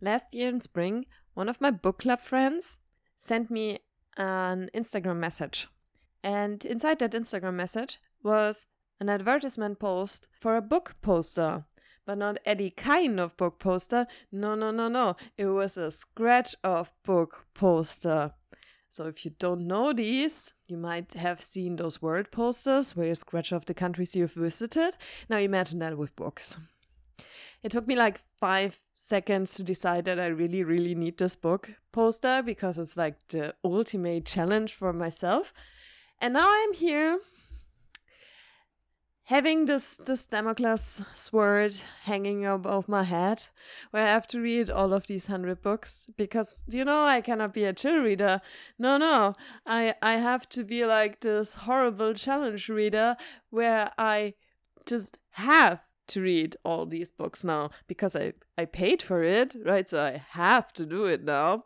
last year in spring, one of my book club friends sent me an Instagram message. And inside that Instagram message was an advertisement post for a book poster. But not any kind of book poster. No, no, no, no. It was a scratch off book poster. So if you don't know these, you might have seen those word posters where you scratch off the countries you've visited. Now imagine that with books. It took me like five seconds to decide that I really, really need this book poster because it's like the ultimate challenge for myself. And now I'm here having this this Damocles sword hanging above my head, where I have to read all of these hundred books because you know I cannot be a chill reader. No, no, I I have to be like this horrible challenge reader where I just have to read all these books now because I I paid for it, right? So I have to do it now.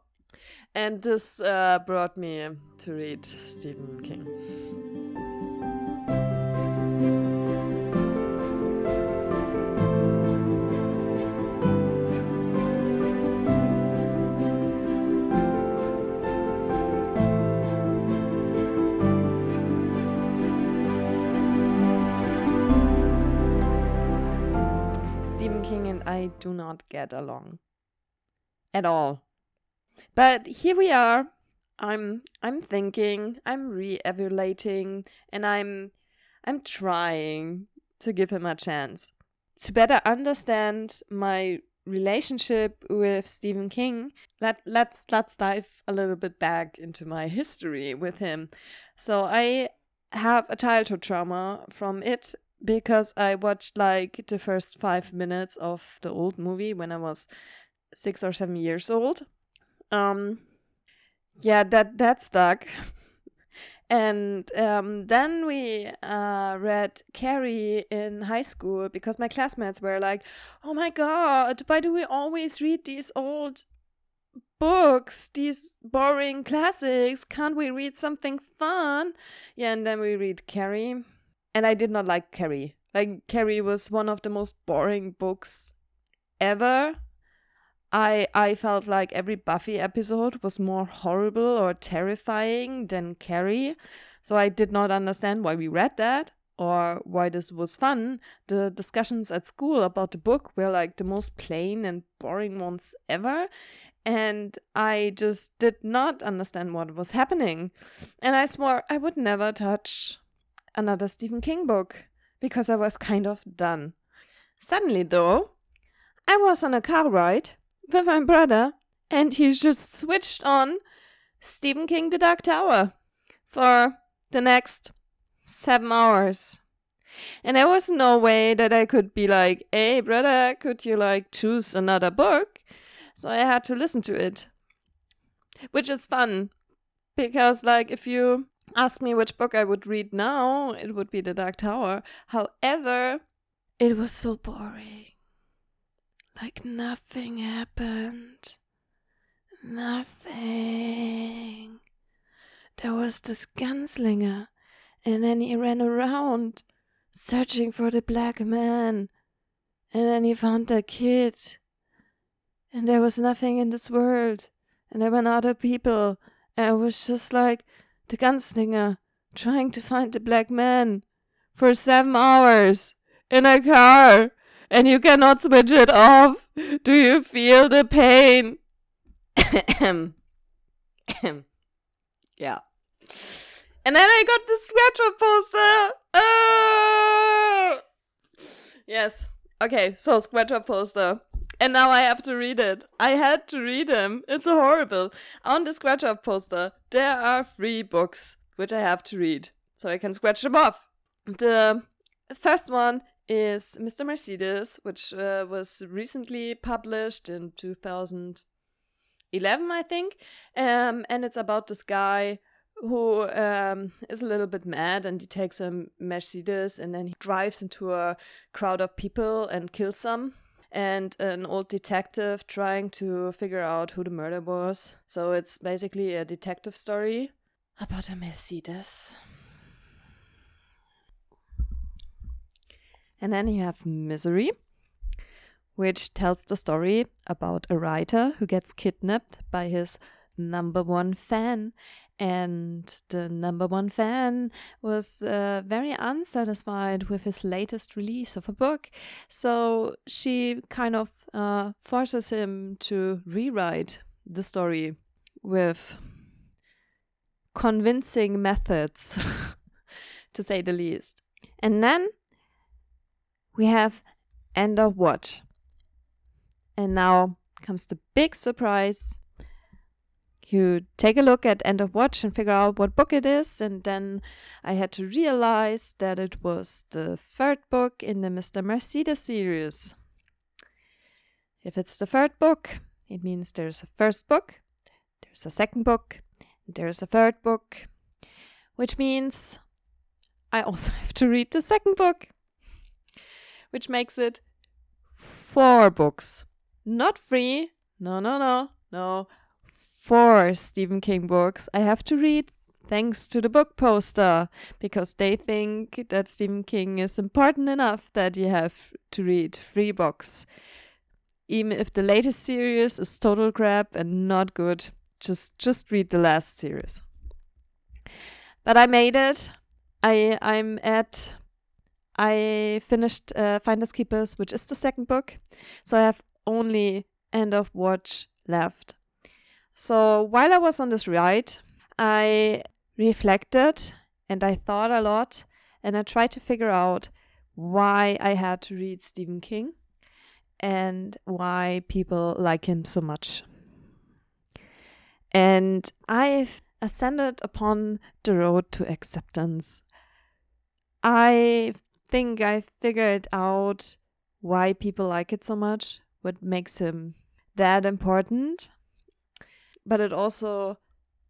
And this uh, brought me to read Stephen King. I do not get along at all. But here we are. I'm I'm thinking, I'm re-evaluating, and I'm I'm trying to give him a chance to better understand my relationship with Stephen King. Let let's let's dive a little bit back into my history with him. So I have a childhood trauma from it because I watched like the first five minutes of the old movie when I was six or seven years old. Um, yeah, that that stuck. and um, then we uh, read Carrie in high school because my classmates were like, "Oh my god, why do we always read these old books, these boring classics? Can't we read something fun?" Yeah, and then we read Carrie and I did not like Carrie. Like Carrie was one of the most boring books ever. I I felt like every Buffy episode was more horrible or terrifying than Carrie. So I did not understand why we read that or why this was fun. The discussions at school about the book were like the most plain and boring ones ever. And I just did not understand what was happening. And I swore I would never touch another Stephen King book because I was kind of done. Suddenly, though, I was on a car ride with my brother and he just switched on Stephen King The Dark Tower for the next seven hours. And there was no way that I could be like, hey, brother, could you like choose another book? So I had to listen to it. Which is fun because, like, if you ask me which book I would read now, it would be The Dark Tower. However, it was so boring. Like nothing happened. Nothing. There was this gunslinger, and then he ran around searching for the black man. And then he found the kid. And there was nothing in this world. And there were other people. And it was just like, the gunslinger trying to find the black man for seven hours in a car and you cannot switch it off. Do you feel the pain? yeah. And then I got the scratcher poster. Oh! Yes. Okay, so scratcher poster. And now I have to read it. I had to read them. It's horrible. On the scratch off poster, there are three books which I have to read. So I can scratch them off. The first one is Mr. Mercedes, which uh, was recently published in 2011, I think. Um, and it's about this guy who um, is a little bit mad and he takes a Mercedes and then he drives into a crowd of people and kills some and an old detective trying to figure out who the murder was. So it's basically a detective story about a Mercedes. And then you have Misery, which tells the story about a writer who gets kidnapped by his number one fan. And the number one fan was uh, very unsatisfied with his latest release of a book. So she kind of uh, forces him to rewrite the story with convincing methods, to say the least. And then we have End of Watch. And now comes the big surprise. You take a look at End of Watch and figure out what book it is, and then I had to realize that it was the third book in the Mr. Mercedes series. If it's the third book, it means there's a first book, there's a second book, there's a third book, which means I also have to read the second book, which makes it four books. Not three, no, no, no, no, four Stephen King books I have to read thanks to the book poster because they think that Stephen King is important enough that you have to read three books. Even if the latest series is total crap and not good, just just read the last series. But I made it. I I'm at I finished uh, Finders Keepers, which is the second book. So I have only End of Watch left. So while I was on this ride, I reflected and I thought a lot and I tried to figure out why I had to read Stephen King and why people like him so much. And I've ascended upon the road to acceptance. I think I figured out why people like it so much, what makes him that important. But it also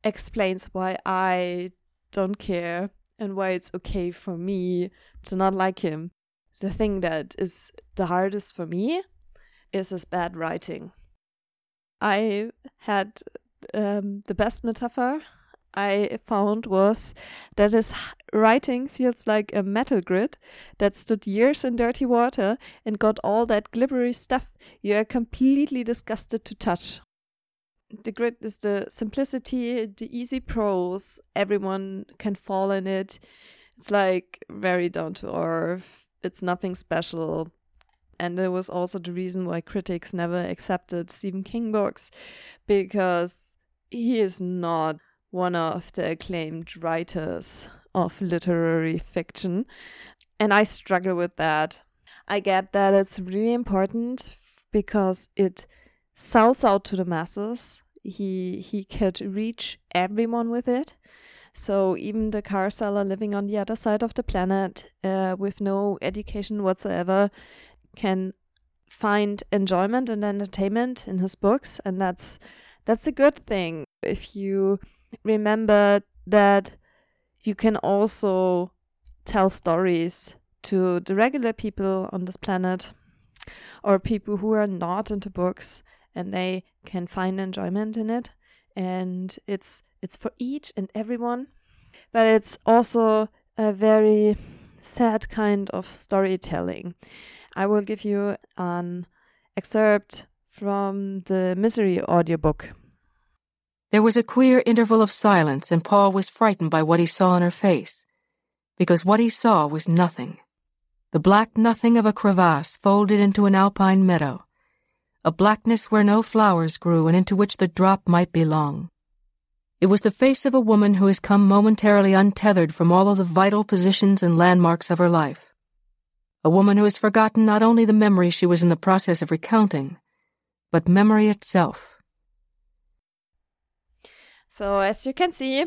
explains why I don't care and why it's okay for me to not like him. The thing that is the hardest for me is his bad writing. I had um, the best metaphor I found was that his writing feels like a metal grid that stood years in dirty water and got all that glibbery stuff you are completely disgusted to touch. The grid is the simplicity, the easy prose, everyone can fall in it. It's like very down to earth, it's nothing special. And it was also the reason why critics never accepted Stephen King books because he is not one of the acclaimed writers of literary fiction. And I struggle with that. I get that it's really important because it sells out to the masses. He he could reach everyone with it. So even the car seller living on the other side of the planet uh, with no education whatsoever can find enjoyment and entertainment in his books, and that's that's a good thing. If you remember that you can also tell stories to the regular people on this planet or people who are not into books and they can find enjoyment in it. And it's it's for each and everyone but it's also a very sad kind of storytelling. I will give you an excerpt from the misery audiobook. There was a queer interval of silence, and Paul was frightened by what he saw in her face, because what he saw was nothing. The black nothing of a crevasse folded into an alpine meadow, a blackness where no flowers grew and into which the drop might belong. It was the face of a woman who has come momentarily untethered from all of the vital positions and landmarks of her life. A woman who has forgotten not only the memory she was in the process of recounting, but memory itself. So as you can see,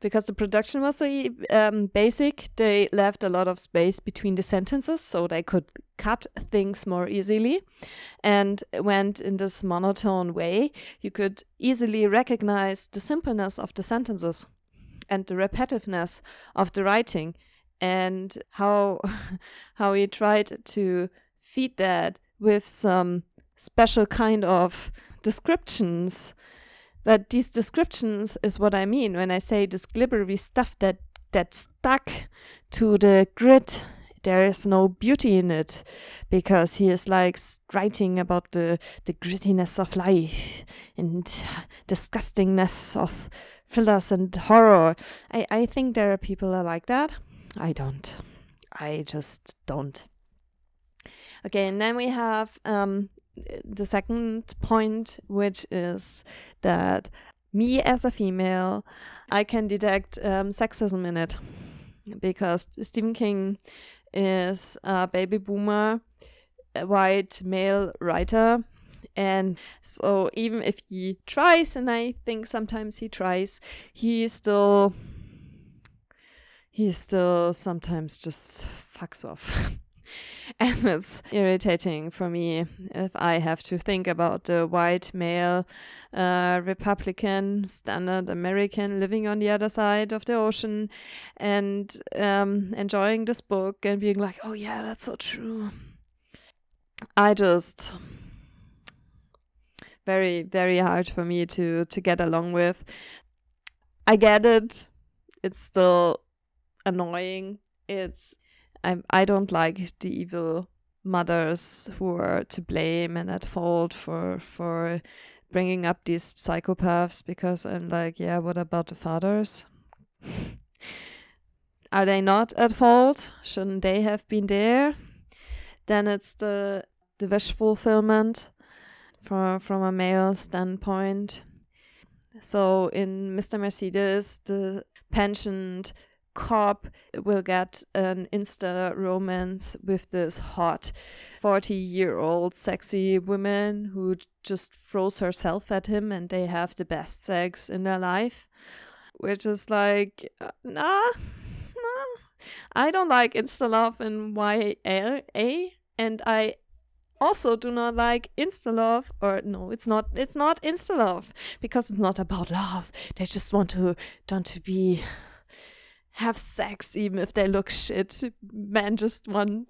because the production was so um, basic, they left a lot of space between the sentences so they could cut things more easily and went in this monotone way. You could easily recognize the simpleness of the sentences and the repetitiveness of the writing. and how how he tried to feed that with some special kind of descriptions but these descriptions is what I mean when I say this glibbery stuff that that stuck to the grit. There is no beauty in it because he is like writing about the, the grittiness of life and disgustingness of thrillers and horror. I, I think there are people that like that. I don't. I just don't. Okay, and then we have um, the second point, which is that me as a female, I can detect um, sexism in it because Stephen King is a baby boomer, a white male writer. And so, even if he tries, and I think sometimes he tries, he still, he still sometimes just fucks off. and it's irritating for me if I have to think about the white male uh, Republican standard American living on the other side of the ocean and um, enjoying this book and being like, oh yeah, that's so true. I just very very hard for me to to get along with. I get it. It's still annoying. It's I I don't like the evil mothers who are to blame and at fault for for bringing up these psychopaths because I'm like, yeah, what about the fathers? are they not at fault? Shouldn't they have been there? Then it's the the wish fulfillment from from a male standpoint. So in Mr. Mercedes, the pensioned cop will get an insta romance with this hot 40 year old sexy woman who just throws herself at him and they have the best sex in their life which is like uh, nah, nah. I don't like insta love in ya and i also do not like insta love or no it's not it's not insta love because it's not about love. They just want to want to be have sex even if they look shit. Men just want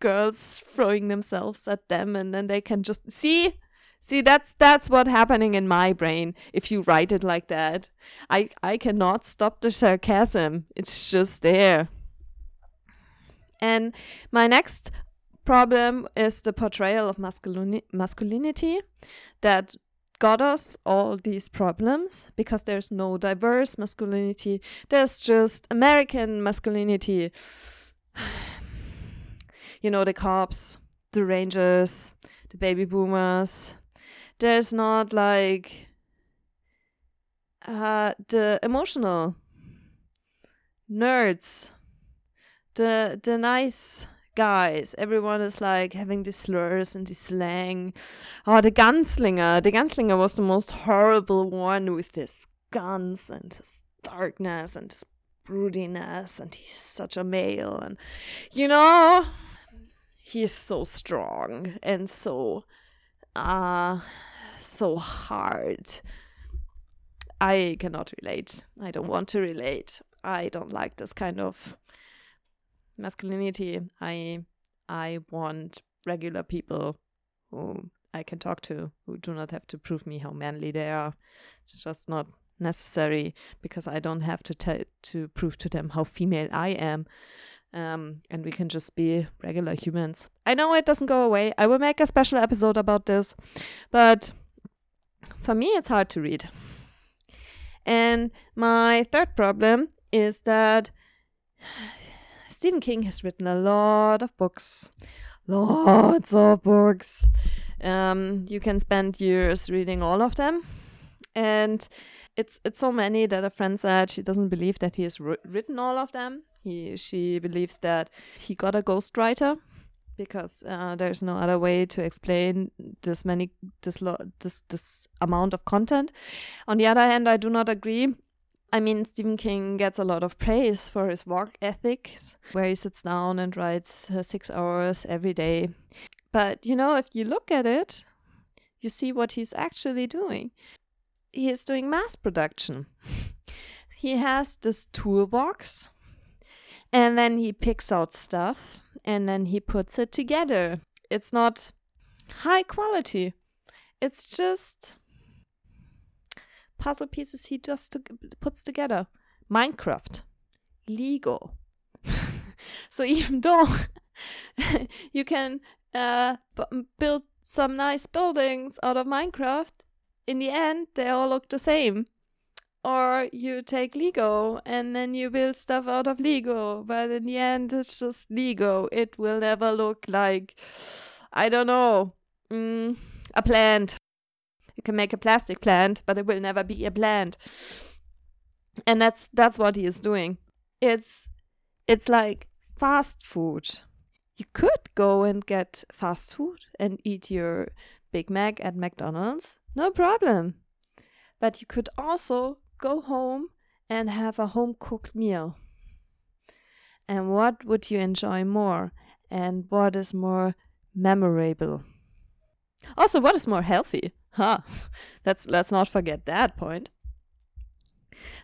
girls throwing themselves at them and then they can just see see that's that's what happening in my brain if you write it like that. I i cannot stop the sarcasm. It's just there. And my next problem is the portrayal of masculini- masculinity that got us all these problems because there's no diverse masculinity. There's just American masculinity. you know, the cops, the rangers, the baby boomers. There's not like uh, the emotional nerds, the the nice guys. Everyone is like having these slurs and this slang. Oh, the gunslinger. The gunslinger was the most horrible one with his guns and his darkness and his broodiness, and he's such a male. And, you know, he's so strong and so, uh, so hard. I cannot relate. I don't want to relate. I don't like this kind of masculinity. I I want regular people who I can talk to who do not have to prove me how manly they are. It's just not necessary because I don't have to tell to prove to them how female I am. Um, and we can just be regular humans. I know it doesn't go away. I will make a special episode about this, but for me, it's hard to read. And my third problem is that Stephen King has written a lot of books, lots of books. Um, you can spend years reading all of them, and it's it's so many that a friend said she doesn't believe that he has written all of them. He she believes that he got a ghostwriter because uh, there's no other way to explain this many this this this amount of content. On the other hand, I do not agree. I mean, Stephen King gets a lot of praise for his work ethics, where he sits down and writes uh, six hours every day. But, you know, if you look at it, you see what he's actually doing. He is doing mass production. he has this toolbox and then he picks out stuff and then he puts it together. It's not high quality. It's just puzzle pieces he just to- puts together. Minecraft, Lego. so even though you can uh, build some nice buildings out of Minecraft, in the end they all look the same. Or you take Lego and then you build stuff out of Lego, but in the end it's just Lego. It will never look like, I don't know, mm, a plant. Can make a plastic plant, but it will never be a plant. And that's that's what he is doing. It's it's like fast food. You could go and get fast food and eat your Big Mac at McDonald's, no problem. But you could also go home and have a home cooked meal. And what would you enjoy more? And what is more memorable? Also, what is more healthy? Huh. Let's let's not forget that point.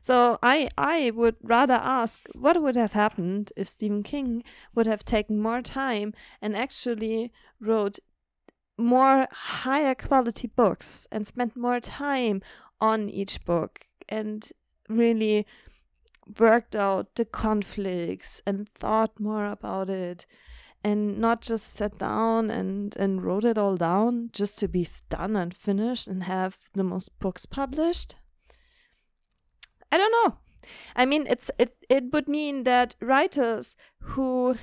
So I I would rather ask what would have happened if Stephen King would have taken more time and actually wrote more higher quality books and spent more time on each book and really worked out the conflicts and thought more about it and not just sat down and, and wrote it all down just to be done and finished and have the most books published. I don't know. I mean, it's it it would mean that writers who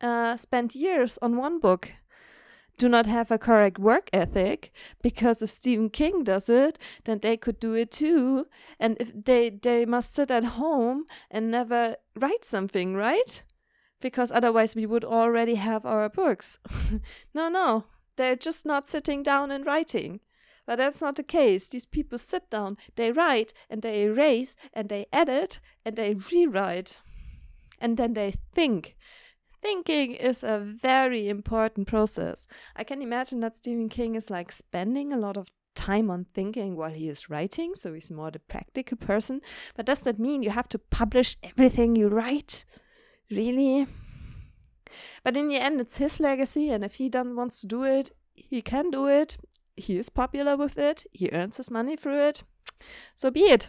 uh, spent years on one book do not have a correct work ethic because if Stephen King does it, then they could do it too. And if they they must sit at home and never write something, right? Because otherwise we would already have our books. no, no, they're just not sitting down and writing. But that's not the case. These people sit down, they write, and they erase, and they edit, and they rewrite. And then they think. Thinking is a very important process. I can imagine that Stephen King is like spending a lot of time on thinking while he is writing, so he's more the practical person. But does that mean you have to publish everything you write? Really? But in the end, it's his legacy, and if he doesn't wants to do it, he can do it he is popular with it, he earns his money through it. So be it.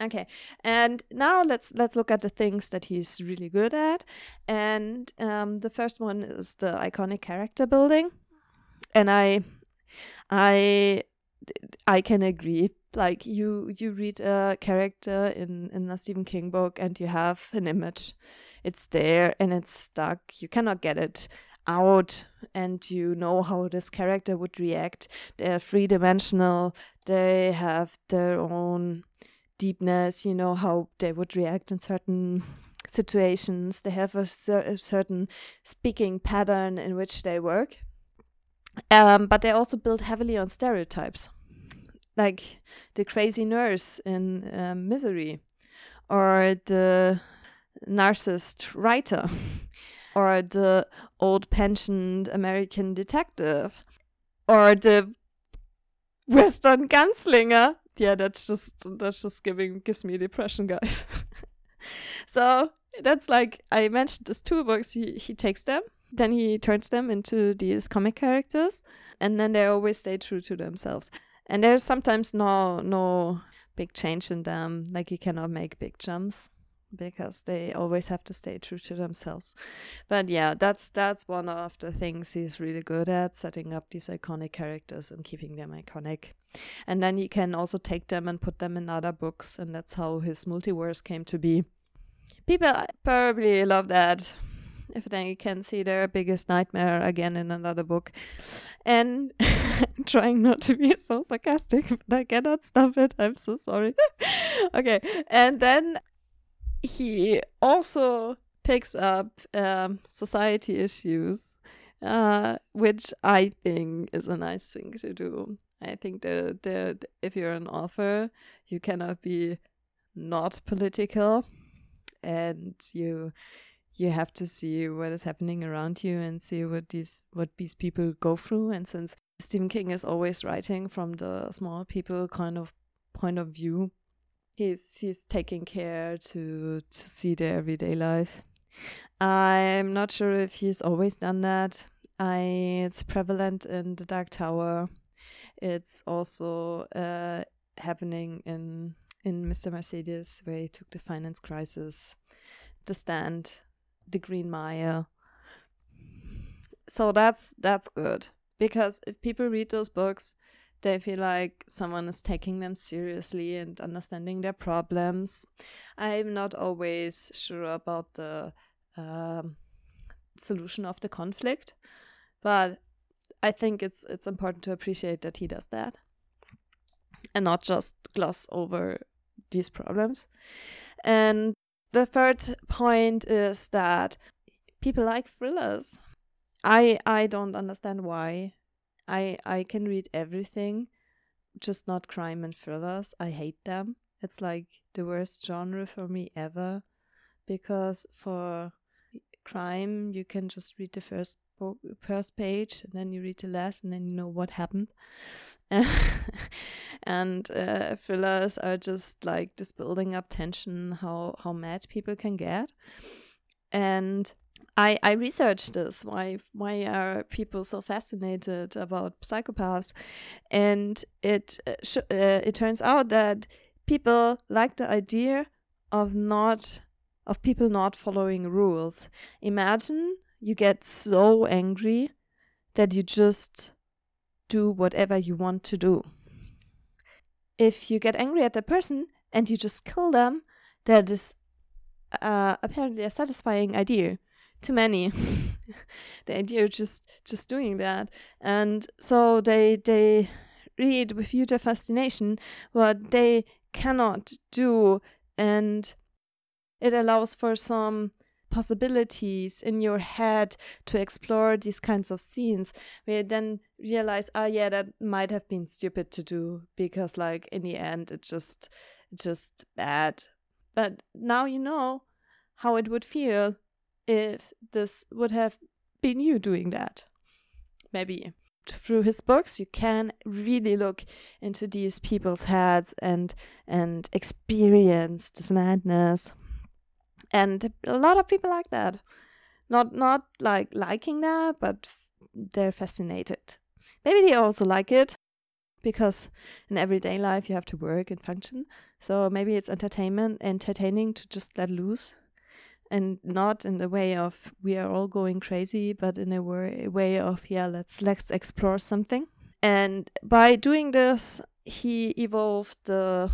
Okay, and now let's let's look at the things that he's really good at. And um, the first one is the iconic character building, and I, I, I can agree. Like you, you read a character in in a Stephen King book, and you have an image. It's there and it's stuck. You cannot get it out and you know how this character would react. They're three dimensional, they have their own deepness, you know how they would react in certain situations, they have a, cer- a certain speaking pattern in which they work. Um, but they also build heavily on stereotypes, like the crazy nurse in um, Misery, or the narcissist writer. or the old pensioned American detective, or the Western gunslinger. Yeah, that's just that's just giving gives me depression, guys. so that's like I mentioned these two books. He he takes them, then he turns them into these comic characters, and then they always stay true to themselves. And there's sometimes no no big change in them. Like you cannot make big jumps because they always have to stay true to themselves. But yeah, that's that's one of the things he's really good at, setting up these iconic characters and keeping them iconic. And then he can also take them and put them in other books, and that's how his multiverse came to be. People probably love that. If they can see their biggest nightmare again in another book. And trying not to be so sarcastic, but I cannot stop it. I'm so sorry. okay. And then he also picks up um, society issues, uh, which I think is a nice thing to do. I think that, that if you're an author, you cannot be not political, and you you have to see what is happening around you and see what these what these people go through. And since Stephen King is always writing from the small people kind of point of view, he's he's taking care to to see their everyday life. I'm not sure if he's always done that. I it's prevalent in the Dark Tower. It's also uh, happening in in Mr. Mercedes, where he took the finance crisis, the stand, the Green Mile. So that's that's good because if people read those books, they feel like someone is taking them seriously and understanding their problems. I'm not always sure about the um, solution of the conflict, but I think it's it's important to appreciate that he does that and not just gloss over these problems. And the third point is that people like thrillers. I I don't understand why. I I can read everything, just not crime and thrillers. I hate them. It's like the worst genre for me ever because for crime you can just read the first first page and then you read the last and then you know what happened and uh, thrillers are just like this building up tension how how mad people can get and I, I researched this. Why why are people so fascinated about psychopaths? And it uh, uh, it turns out that people like the idea of not of people not following rules. Imagine you get so angry that you just do whatever you want to do. If you get angry at a person and you just kill them, that is uh, apparently a satisfying idea to many. the idea of just just doing that, and so they they read with huge fascination what they cannot do, and it allows for some possibilities in your head to explore these kinds of scenes where you then realize oh yeah that might have been stupid to do because like in the end it's just just bad. But now you know how it would feel if this would have been you doing that. Maybe through his books you can really look into these people's heads and and experience this madness and a lot of people like that. Not not like liking that but they're fascinated. Maybe they also like it because in everyday life you have to work and function. So maybe it's entertainment entertaining to just let loose and not in the way of we are all going crazy but in a way, way of yeah let's let's explore something. And by doing this he evolved the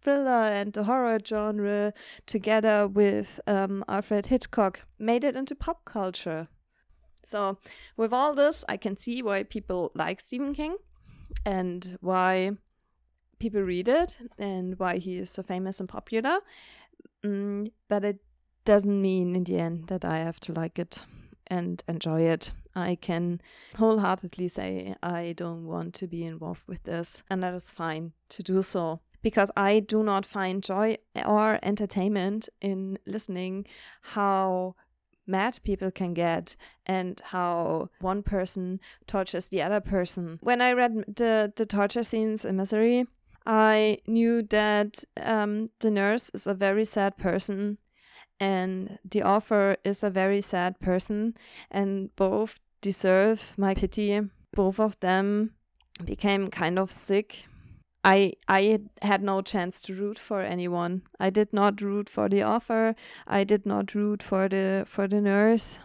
thriller and the horror genre together with um, Alfred Hitchcock made it into pop culture. So, with all this, I can see why people like Stephen King and why people read it and why he is so famous and popular. Mm, but it doesn't mean in the end that I have to like it and enjoy it. I can wholeheartedly say I don't want to be involved with this, and that is fine to do so because I do not find joy or entertainment in listening how mad people can get and how one person tortures the other person. When I read the, the torture scenes in Misery, I knew that um, the nurse is a very sad person and the author is a very sad person, and both deserve my pity. Both of them became kind of sick I I had no chance to root for anyone. I did not root for the author. I did not root for the for the nurse.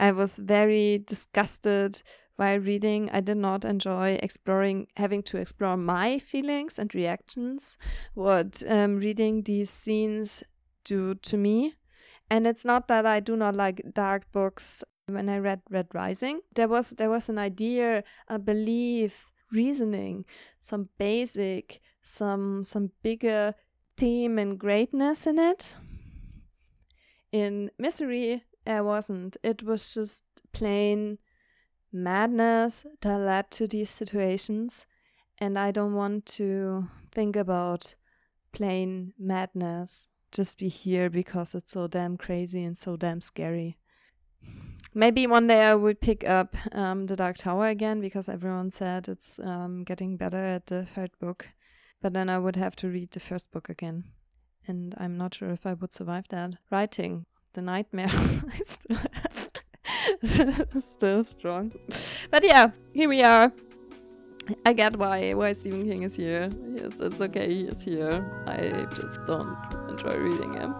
I was very disgusted while reading. I did not enjoy exploring, having to explore my feelings and reactions. What um, reading these scenes do to me, and it's not that I do not like dark books. When I read Red Rising, there was there was an idea, a belief reasoning, some basic, some some bigger theme and greatness in it. In Misery, there wasn't. It was just plain madness that led to these situations, and I don't want to think about plain madness just be here because it's so damn crazy and so damn scary maybe one day I would pick up um, the Dark Tower again because everyone said it's um, getting better at the third book. But then I would have to read the first book again. And I'm not sure if I would survive that. Writing, the nightmare I still have. still strong. But yeah, here we are. I get why why Stephen King is here. Yes, it's okay, he is here. I just don't enjoy reading him.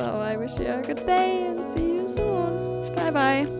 So I wish you a good day and see you soon. Bye bye.